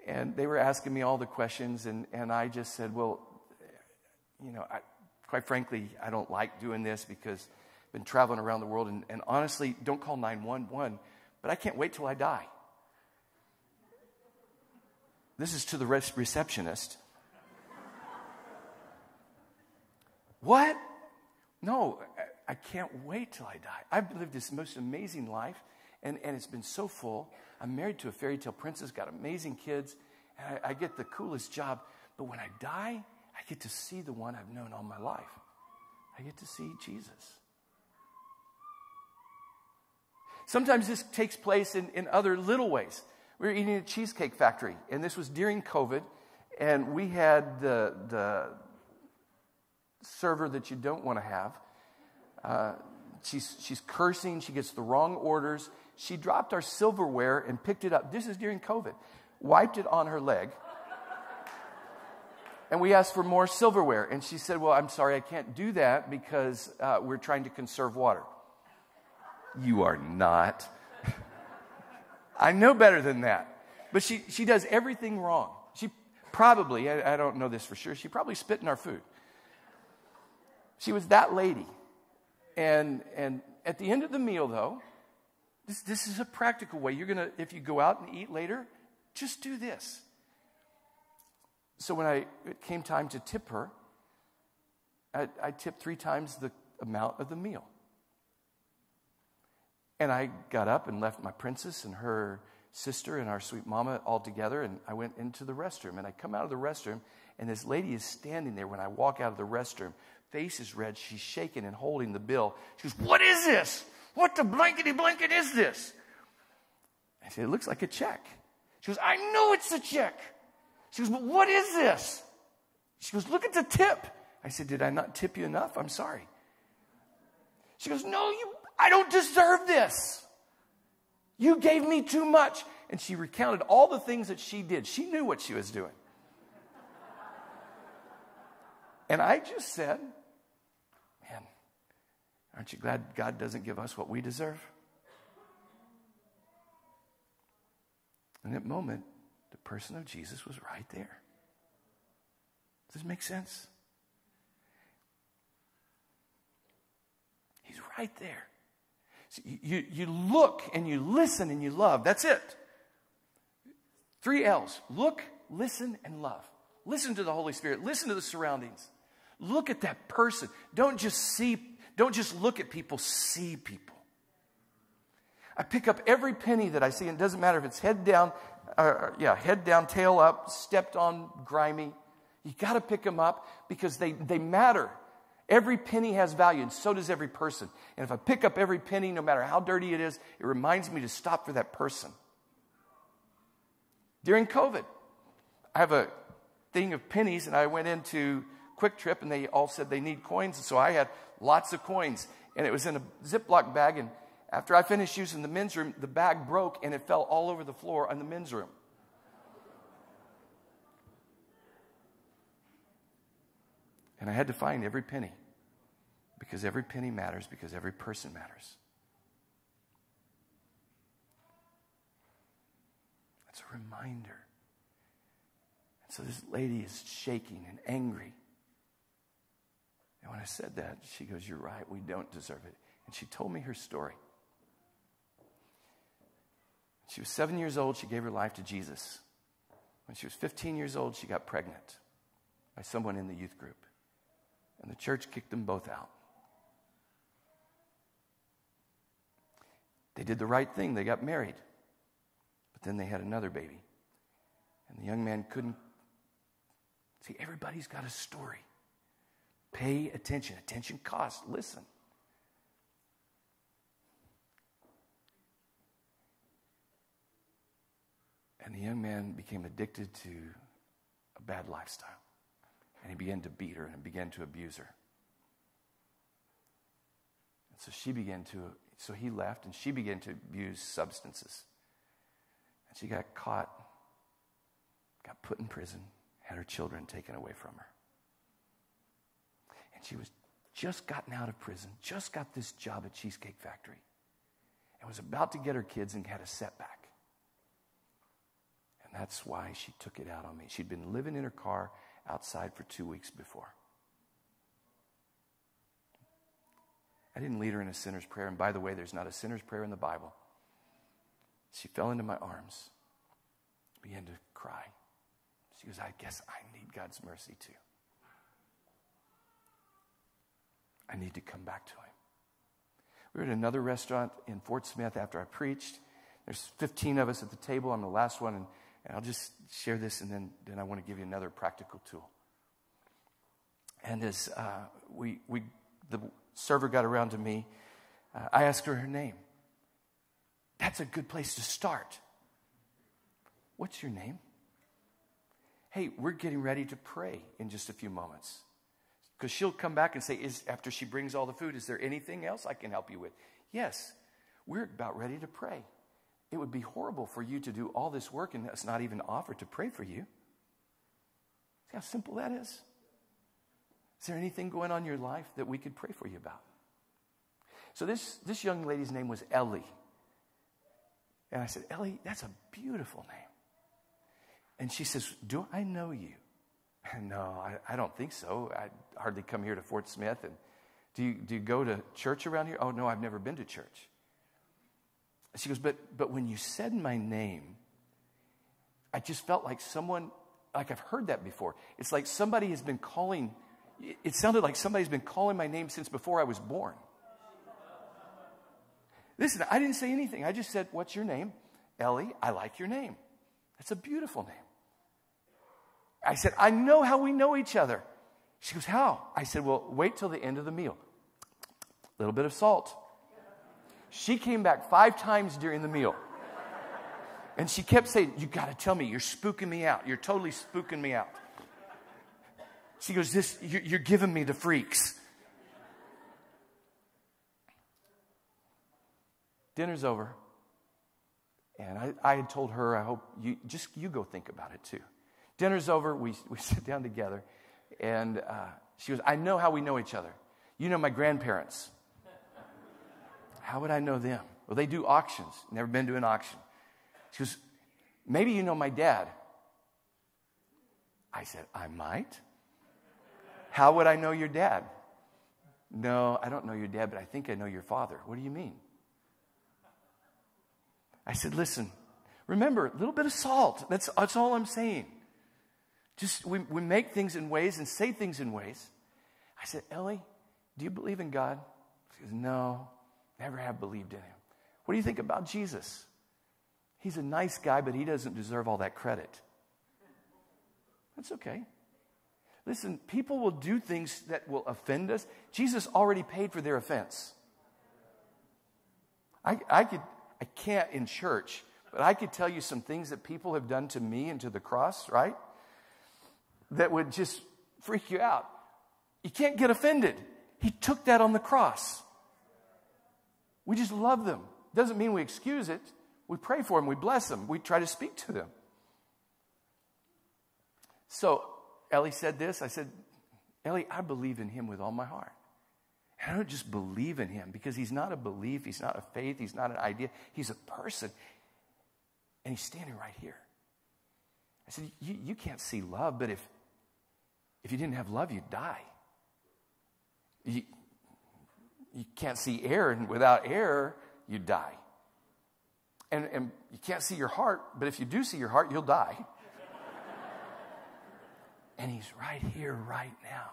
And they were asking me all the questions, and, and I just said, Well, you know, I, quite frankly, I don't like doing this because I've been traveling around the world. And, and honestly, don't call 911, but I can't wait till I die. This is to the receptionist. What? No, I can't wait till I die. I've lived this most amazing life, and, and it's been so full. I'm married to a fairy tale princess, got amazing kids, and I, I get the coolest job. But when I die, I get to see the one I've known all my life. I get to see Jesus. Sometimes this takes place in, in other little ways. We were eating at a cheesecake factory, and this was during COVID, and we had the, the server that you don't want to have. Uh, she's, she's cursing. She gets the wrong orders. She dropped our silverware and picked it up. This is during COVID. Wiped it on her leg. And we asked for more silverware. And she said, Well, I'm sorry, I can't do that because uh, we're trying to conserve water. You are not. I know better than that. But she, she does everything wrong. She probably, I, I don't know this for sure, she probably spit in our food. She was that lady. And, and at the end of the meal, though, this, this is a practical way. You're going to, if you go out and eat later, just do this. So when I, it came time to tip her, I, I tipped three times the amount of the meal. And I got up and left my princess and her sister and our sweet mama all together, and I went into the restroom. And I come out of the restroom, and this lady is standing there when I walk out of the restroom face is red. She's shaking and holding the bill. She goes, What is this? What the blankety blanket is this? I said, It looks like a check. She goes, I know it's a check. She goes, But what is this? She goes, Look at the tip. I said, Did I not tip you enough? I'm sorry. She goes, No, you, I don't deserve this. You gave me too much. And she recounted all the things that she did. She knew what she was doing. And I just said, aren't you glad God doesn't give us what we deserve? In that moment, the person of Jesus was right there. Does this make sense? He's right there. So you, you look and you listen and you love. That's it. Three L's look, listen, and love. Listen to the Holy Spirit, listen to the surroundings. Look at that person. Don't just see, don't just look at people, see people. I pick up every penny that I see, and it doesn't matter if it's head down, uh, yeah, head down, tail up, stepped on, grimy. You got to pick them up because they, they matter. Every penny has value, and so does every person. And if I pick up every penny, no matter how dirty it is, it reminds me to stop for that person. During COVID, I have a thing of pennies, and I went into QuikTrip, and they all said they need coins. And so I had lots of coins, and it was in a Ziploc bag. And after I finished using the men's room, the bag broke and it fell all over the floor in the men's room. And I had to find every penny because every penny matters, because every person matters. It's a reminder. And so this lady is shaking and angry. And when I said that, she goes, You're right, we don't deserve it. And she told me her story. She was seven years old, she gave her life to Jesus. When she was 15 years old, she got pregnant by someone in the youth group. And the church kicked them both out. They did the right thing, they got married. But then they had another baby. And the young man couldn't. See, everybody's got a story. Pay attention. Attention costs. Listen. And the young man became addicted to a bad lifestyle. And he began to beat her and began to abuse her. And so she began to, so he left and she began to abuse substances. And she got caught, got put in prison, had her children taken away from her. And she was just gotten out of prison, just got this job at Cheesecake Factory, and was about to get her kids and had a setback. And that's why she took it out on me. She'd been living in her car outside for two weeks before. I didn't lead her in a sinner's prayer. And by the way, there's not a sinner's prayer in the Bible. She fell into my arms, began to cry. She goes, I guess I need God's mercy too. I need to come back to Him. We were at another restaurant in Fort Smith after I preached. There's 15 of us at the table. I'm the last one, and and I'll just share this and then, then I want to give you another practical tool. And as uh, we, we, the server got around to me, uh, I asked her her name. That's a good place to start. What's your name? Hey, we're getting ready to pray in just a few moments. Because she'll come back and say, is, after she brings all the food, is there anything else I can help you with? Yes, we're about ready to pray. It would be horrible for you to do all this work and us not even offer to pray for you. See how simple that is? Is there anything going on in your life that we could pray for you about? So this, this young lady's name was Ellie. And I said, Ellie, that's a beautiful name. And she says, Do I know you? no, I, I don't think so. I hardly come here to Fort Smith. And do you, do you go to church around here? Oh, no, I've never been to church. She goes, but, but when you said my name, I just felt like someone, like I've heard that before. It's like somebody has been calling, it sounded like somebody's been calling my name since before I was born. Listen, I didn't say anything. I just said, What's your name? Ellie, I like your name. That's a beautiful name. I said, I know how we know each other. She goes, How? I said, Well, wait till the end of the meal. A little bit of salt. She came back five times during the meal. And she kept saying, You got to tell me, you're spooking me out. You're totally spooking me out. She goes, This, you're giving me the freaks. Dinner's over. And I, I had told her, I hope you just you go think about it too. Dinner's over. We, we sit down together. And uh, she goes, I know how we know each other. You know my grandparents. How would I know them? Well, they do auctions. Never been to an auction. She goes, Maybe you know my dad. I said, I might. How would I know your dad? No, I don't know your dad, but I think I know your father. What do you mean? I said, Listen, remember, a little bit of salt. That's, that's all I'm saying. Just we, we make things in ways and say things in ways. I said, Ellie, do you believe in God? She goes, No. Never have believed in him. What do you think about Jesus? He's a nice guy, but he doesn't deserve all that credit. That's okay. Listen, people will do things that will offend us. Jesus already paid for their offense. I, I, could, I can't in church, but I could tell you some things that people have done to me and to the cross, right? That would just freak you out. You can't get offended. He took that on the cross. We just love them. Doesn't mean we excuse it. We pray for them, we bless them, we try to speak to them. So Ellie said this. I said, Ellie, I believe in him with all my heart. And I don't just believe in him because he's not a belief, he's not a faith, he's not an idea, he's a person. And he's standing right here. I said, You, you can't see love, but if, if you didn't have love, you'd die. You, you can't see air, and without air, you die. And, and you can't see your heart, but if you do see your heart, you'll die. and he's right here, right now.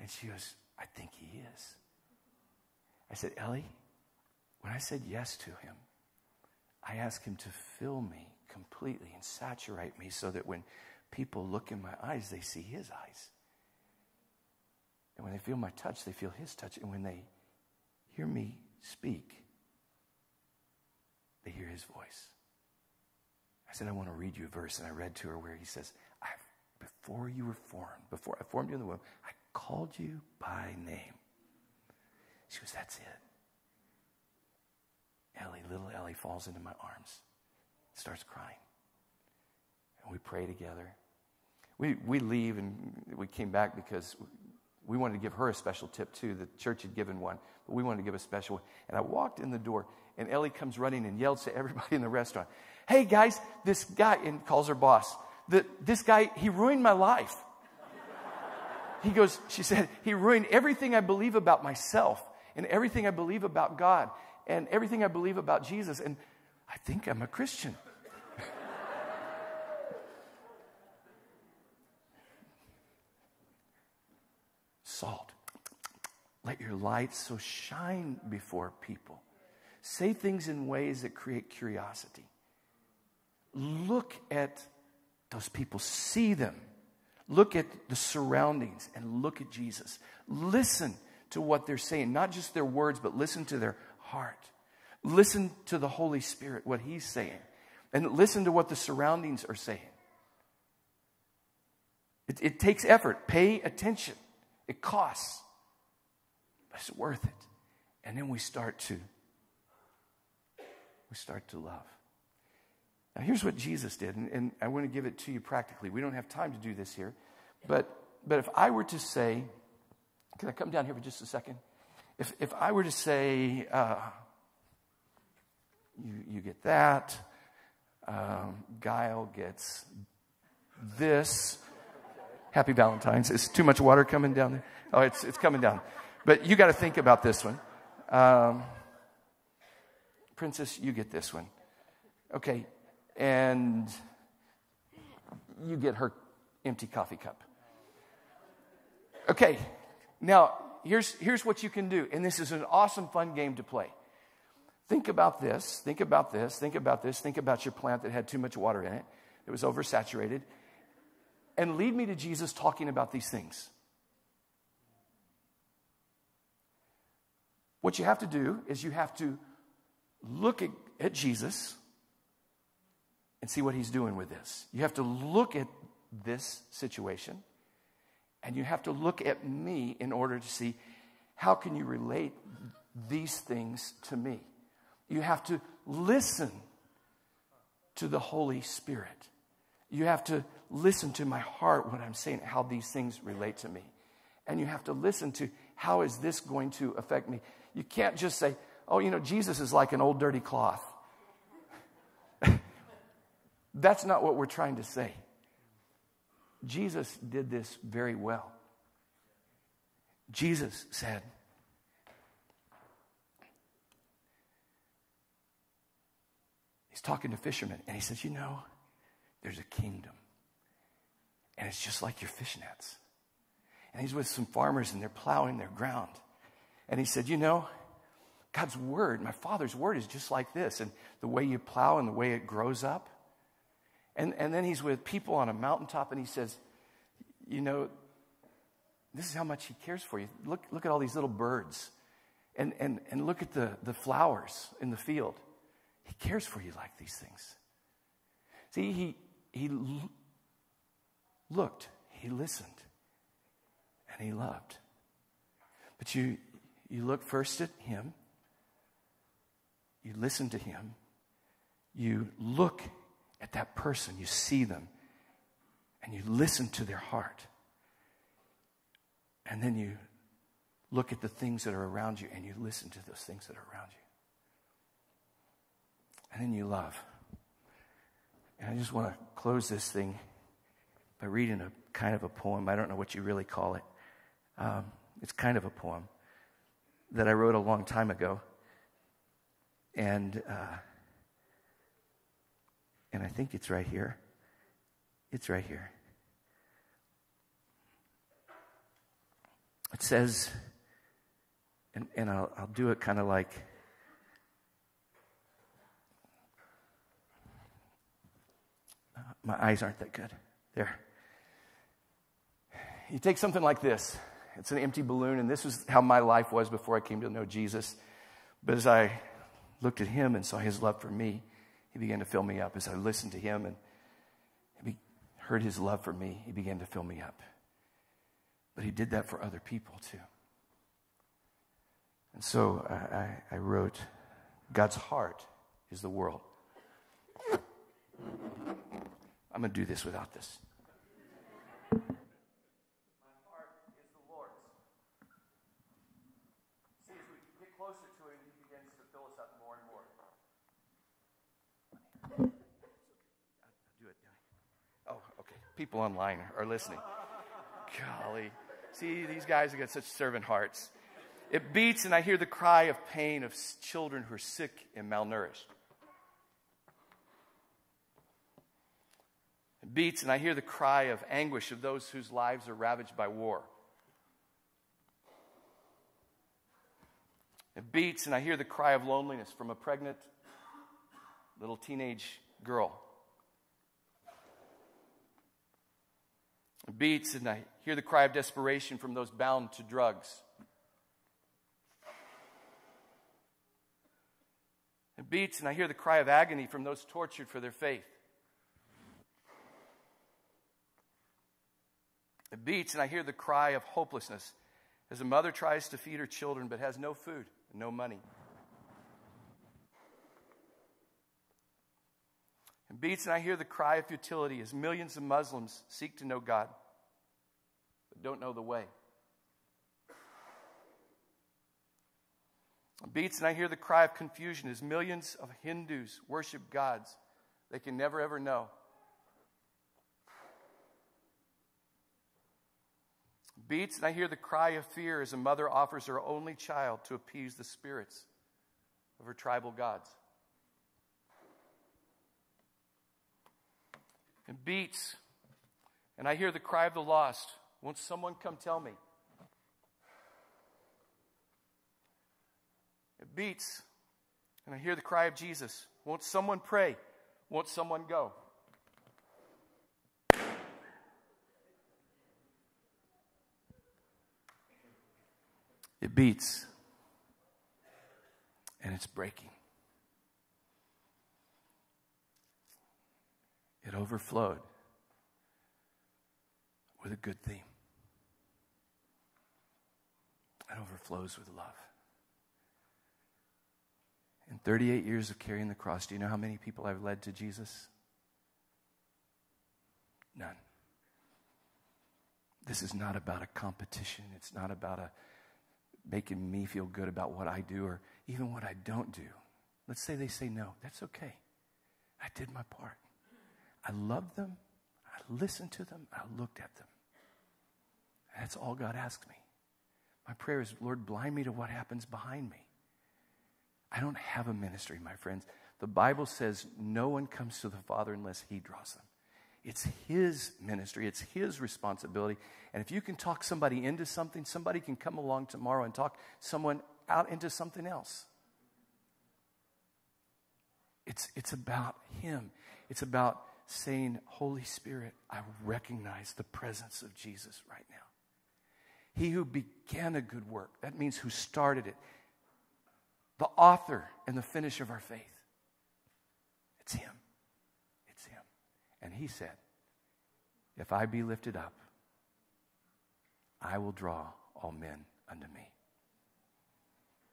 And she goes, I think he is. I said, Ellie, when I said yes to him, I asked him to fill me completely and saturate me so that when people look in my eyes, they see his eyes. And when they feel my touch, they feel his touch. And when they hear me speak, they hear his voice. I said, I want to read you a verse. And I read to her where he says, Before you were formed, before I formed you in the womb, I called you by name. She goes, That's it. Ellie, little Ellie falls into my arms, starts crying. And we pray together. We, we leave and we came back because we wanted to give her a special tip too. The church had given one, but we wanted to give a special one. And I walked in the door, and Ellie comes running and yells to everybody in the restaurant, Hey guys, this guy, and calls her boss, the, this guy, he ruined my life. He goes, She said, He ruined everything I believe about myself and everything I believe about God and everything I believe about Jesus. And I think I'm a Christian. Salt. Let your light so shine before people. Say things in ways that create curiosity. Look at those people, see them. Look at the surroundings and look at Jesus. Listen to what they're saying, not just their words, but listen to their heart. Listen to the Holy Spirit, what He's saying, and listen to what the surroundings are saying. It, it takes effort. Pay attention. It costs, but it's worth it. And then we start to we start to love. Now, here's what Jesus did, and, and I want to give it to you practically. We don't have time to do this here, but but if I were to say, can I come down here for just a second? If if I were to say, uh, you you get that, um, Guile gets this. Happy Valentine's. Is too much water coming down there? Oh, it's, it's coming down. But you got to think about this one. Um, Princess, you get this one. Okay. And you get her empty coffee cup. Okay. Now, here's, here's what you can do. And this is an awesome, fun game to play. Think about this. Think about this. Think about this. Think about your plant that had too much water in it, it was oversaturated and lead me to Jesus talking about these things. What you have to do is you have to look at, at Jesus and see what he's doing with this. You have to look at this situation and you have to look at me in order to see how can you relate these things to me. You have to listen to the Holy Spirit. You have to listen to my heart when I'm saying how these things relate to me. And you have to listen to how is this going to affect me. You can't just say, oh, you know, Jesus is like an old dirty cloth. That's not what we're trying to say. Jesus did this very well. Jesus said, He's talking to fishermen, and he says, You know, there's a kingdom. And it's just like your fishnets. And he's with some farmers and they're plowing their ground. And he said, You know, God's word, my father's word is just like this. And the way you plow and the way it grows up. And, and then he's with people on a mountaintop and he says, You know, this is how much he cares for you. Look, look at all these little birds and, and, and look at the, the flowers in the field. He cares for you like these things. See, he, he looked, he listened, and he loved. But you, you look first at him, you listen to him, you look at that person, you see them, and you listen to their heart. And then you look at the things that are around you and you listen to those things that are around you. And then you love. And I just want to close this thing by reading a kind of a poem. I don't know what you really call it. Um, it's kind of a poem that I wrote a long time ago. And, uh, and I think it's right here. It's right here. It says, and, and I'll, I'll do it kind of like my eyes aren't that good. There. You take something like this. It's an empty balloon, and this is how my life was before I came to know Jesus. But as I looked at him and saw his love for me, he began to fill me up. As I listened to him and heard his love for me, he began to fill me up. But he did that for other people too. And so I, I, wrote, God's heart is the world. I'm going to do this without this. My heart is the Lord's. See, as we get closer to Him, He begins to fill us up more and more. do it. Oh, okay. People online are listening. Golly. See, these guys have got such servant hearts. It beats, and I hear the cry of pain of children who are sick and malnourished. It beats, and I hear the cry of anguish of those whose lives are ravaged by war. It beats, and I hear the cry of loneliness from a pregnant little teenage girl. Beats, and I hear the cry of desperation from those bound to drugs. It beats, and I hear the cry of agony from those tortured for their faith. It beats, and I hear the cry of hopelessness as a mother tries to feed her children but has no food and no money. Beats, and I hear the cry of futility as millions of Muslims seek to know God but don't know the way. beats, and I hear the cry of confusion as millions of Hindus worship gods they can never ever know. Beats, and I hear the cry of fear as a mother offers her only child to appease the spirits of her tribal gods. It beats, and I hear the cry of the lost. Won't someone come tell me? It beats, and I hear the cry of Jesus. Won't someone pray? Won't someone go? It beats, and it's breaking. Overflowed with a good theme. It overflows with love. In 38 years of carrying the cross, do you know how many people I've led to Jesus? None. This is not about a competition. It's not about a making me feel good about what I do or even what I don't do. Let's say they say no. That's okay. I did my part. I loved them. I listened to them. I looked at them. That's all God asks me. My prayer is, Lord, blind me to what happens behind me. I don't have a ministry, my friends. The Bible says no one comes to the Father unless He draws them. It's His ministry, it's His responsibility. And if you can talk somebody into something, somebody can come along tomorrow and talk someone out into something else. It's, it's about Him. It's about saying, Holy Spirit, I recognize the presence of Jesus right now. He who began a good work, that means who started it, the author and the finish of our faith. It's Him. It's Him. And He said, If I be lifted up, I will draw all men unto me.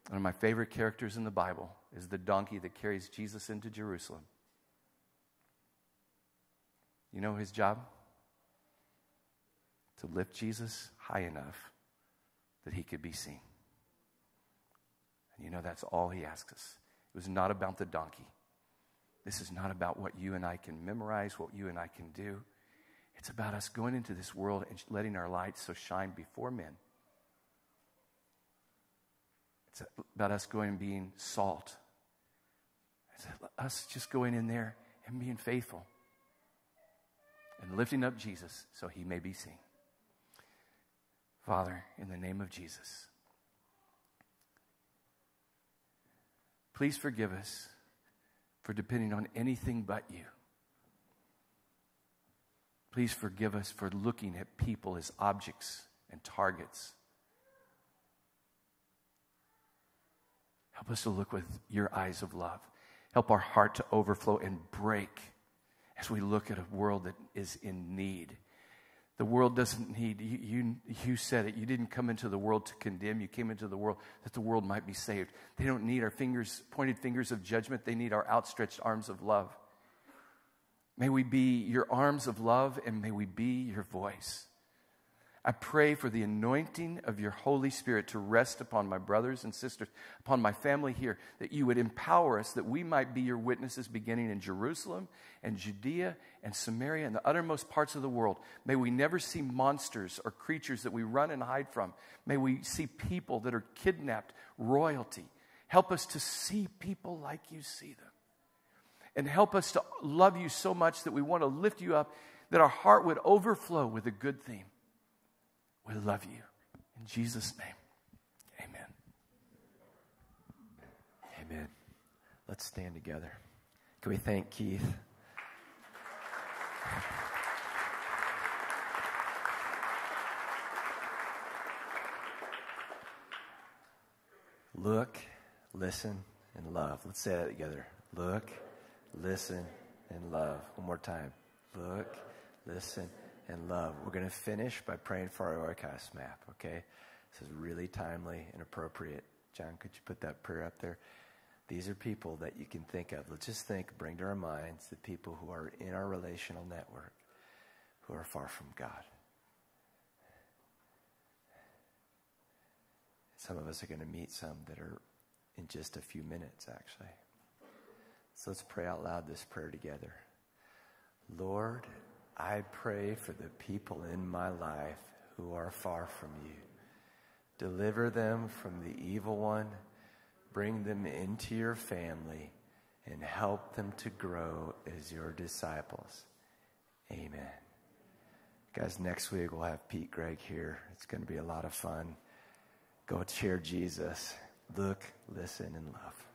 One of my favorite characters in the Bible is the donkey that carries Jesus into Jerusalem. You know his job? To lift Jesus high enough that he could be seen. And you know, that's all he asks us. It was not about the donkey. This is not about what you and I can memorize, what you and I can do. It's about us going into this world and letting our light so shine before men. It's about us going and being salt. It's us just going in there and being faithful and lifting up Jesus so he may be seen. Father, in the name of Jesus, please forgive us for depending on anything but you. Please forgive us for looking at people as objects and targets. Help us to look with your eyes of love. Help our heart to overflow and break as we look at a world that is in need. The world doesn't need, you, you, you, said it, you didn't come into the world to condemn, you came into the world that the world might be saved. They don't need our fingers, pointed fingers of judgment, they need our outstretched arms of love. May we be your arms of love and may we be your voice. I pray for the anointing of your Holy Spirit to rest upon my brothers and sisters, upon my family here, that you would empower us, that we might be your witnesses beginning in Jerusalem and Judea and Samaria and the uttermost parts of the world. May we never see monsters or creatures that we run and hide from. May we see people that are kidnapped, royalty. Help us to see people like you see them and help us to love you so much that we want to lift you up, that our heart would overflow with a good theme. We love you. In Jesus' name, amen.
Amen. Let's stand together. Can we thank Keith? Look, listen, and love. Let's say that together. Look, listen, and love. One more time. Look, listen, and love. We're going to finish by praying for our Oikos map, okay? This is really timely and appropriate. John, could you put that prayer up there? These are people that you can think of. Let's just think, bring to our minds the people who are in our relational network who are far from God. Some of us are going to meet some that are in just a few minutes, actually. So let's pray out loud this prayer together. Lord, I pray for the people in my life who are far from you. Deliver them from the evil one, bring them into your family, and help them to grow as your disciples. Amen. Guys, next week we'll have Pete Greig here. It's going to be a lot of fun. Go share Jesus. Look, listen, and love.